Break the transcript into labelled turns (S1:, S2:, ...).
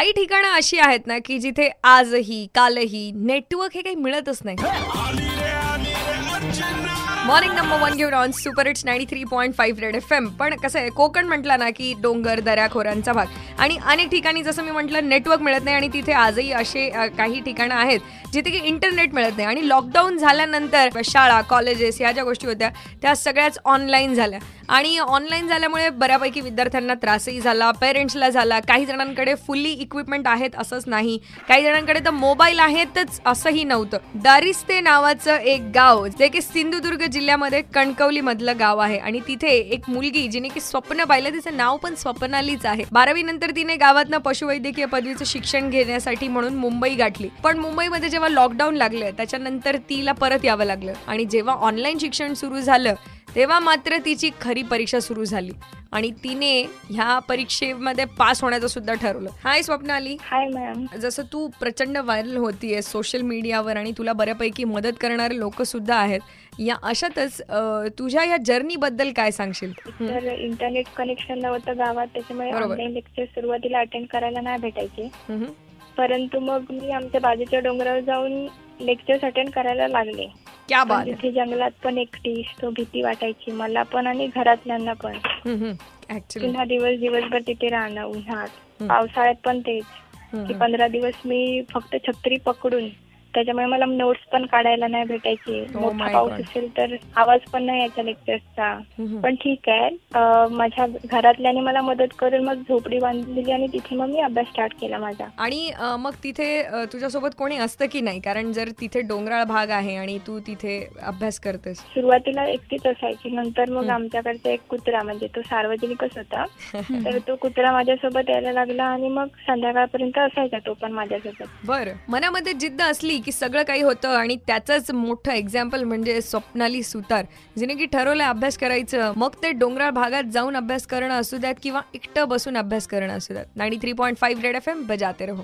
S1: काही ठिकाणं अशी आहेत ना की जिथे आजही कालही नेटवर्क हे काही मिळतच नाही. मॉर्निंग नंबर वन घेऊन on super it's ninety three point five Red F M पण कसं आहे कोकण म्हटलं ना की डोंगर दऱ्याखोरांचा भाग. आणि अनेक ठिकाणी जसं मी म्हटलं नेटवर्क मिळत नाही आणि तिथे आजही असे काही ठिकाणं आहेत जिथे की इंटरनेट मिळत नाही. आणि लॉकडाऊन झाल्यानंतर शाळा कॉलेजेस ह्या ज्या गोष्टी होत्या त्या सगळ्याच ऑनलाईन झाल्या. आणि ऑनलाईन झाल्यामुळे बऱ्यापैकी विद्यार्थ्यांना त्रासही झाला पेरेंट्सला झाला. काही जणांकडे फुल्ली इक्विपमेंट आहेत असंच नाही. काही जणांकडे तर मोबाईल आहेतच असंही नव्हतं. दारिस्ते नावाचं एक गाव जे की सिंधुदुर्ग जिल्ह्यामध्ये कणकवली मधलं गाव आहे. आणि तिथे एक मुलगी जिने की स्वप्न पाहिलं तिचं नाव पण स्वप्नालीच आहे. बारावी नंतर तिने गावातनं पशुवैद्यकीय पदवीचं शिक्षण घेण्यासाठी म्हणून मुंबई गाठली. पण मुंबईमध्ये जेव्हा लॉकडाऊन लागलं त्याच्यानंतर तिला परत यावं लागलं. आणि जेव्हा ऑनलाईन शिक्षण सुरू झालं तेव्हा मात्र तिची खरी परीक्षा सुरू झाली. आणि तिने ह्या परीक्षेमध्ये पास होण्याचं सुद्धा ठरवलं. Hi Swapnali
S2: hi ma'am.
S1: जसं तू प्रचंड व्हायरल होतीये सोशल मीडियावर आणि तुला बऱ्यापैकी मदत करणारे लोक सुद्धा आहेत. या अशातच तुझ्या या जर्नी बद्दल काय सांगशील?
S2: तर इंटरनेट कनेक्शन नव्हतं गावात त्याच्यामुळे. ऑनलाईन लेक्चर सुरुवातीला अटेंड करायला नाही भेटायचे. परंतु मग मी आमच्या बाजूच्या डोंगरावर जाऊन लेक्चर्स अटेंड करायला लागले.
S1: क्या बात आहे.
S2: तिथे जंगलात पण एकटी तो भीती वाटायची मला पण आणि घरातल्यांना पण.
S1: Actually.
S2: पुन्हा दिवस दिवसभर तिथे राहणं उन्हात. पावसाळ्यात पण तेच की. पंधरा दिवस मी फक्त छत्री पकडून त्याच्यामुळे मला नोट्स पण काढायला नाही भेटायचे.
S1: Oh
S2: मोठा
S1: my
S2: पाऊस
S1: God.
S2: असेल तर आवाज पण नाही
S1: हं, हं.
S2: पण ठीक आहे. अं, माझ्या घरातल्याने मला मदत करून मग झोपडी बांधलेली आणि तिथे मग मी अभ्यास स्टार्ट केला माझा.
S1: आणि अं, मग तिथे अं, तुझ्यासोबत कोणी असतं की नाही? कारण जर तिथे डोंगराळ भाग आहे आणि तू तिथे अभ्यास करतेस.
S2: सुरुवातीला एकटीच असायची. नंतर मग. आमच्याकडचा एक कुत्रा म्हणजे तो सार्वजनिकच होता. तर तो कुत्रा माझ्यासोबत यायला लागला आणि मग संध्याकाळपर्यंत असायचा तो पण माझ्यासोबत.
S1: बरं. मनामध्ये जिद्द असली की सगळं काही होतं आणि त्याचंच मोठं एक्झाम्पल म्हणजे स्वप्नाली सुतार जिने की ठरवलं अभ्यास करायचं. मग ते डोंगराळ भागात जाऊन अभ्यास करणं असू द्यात किंवा एकटं बसून अभ्यास करणं असू द्यात. Ninety three point five Red F M बजाते रहो.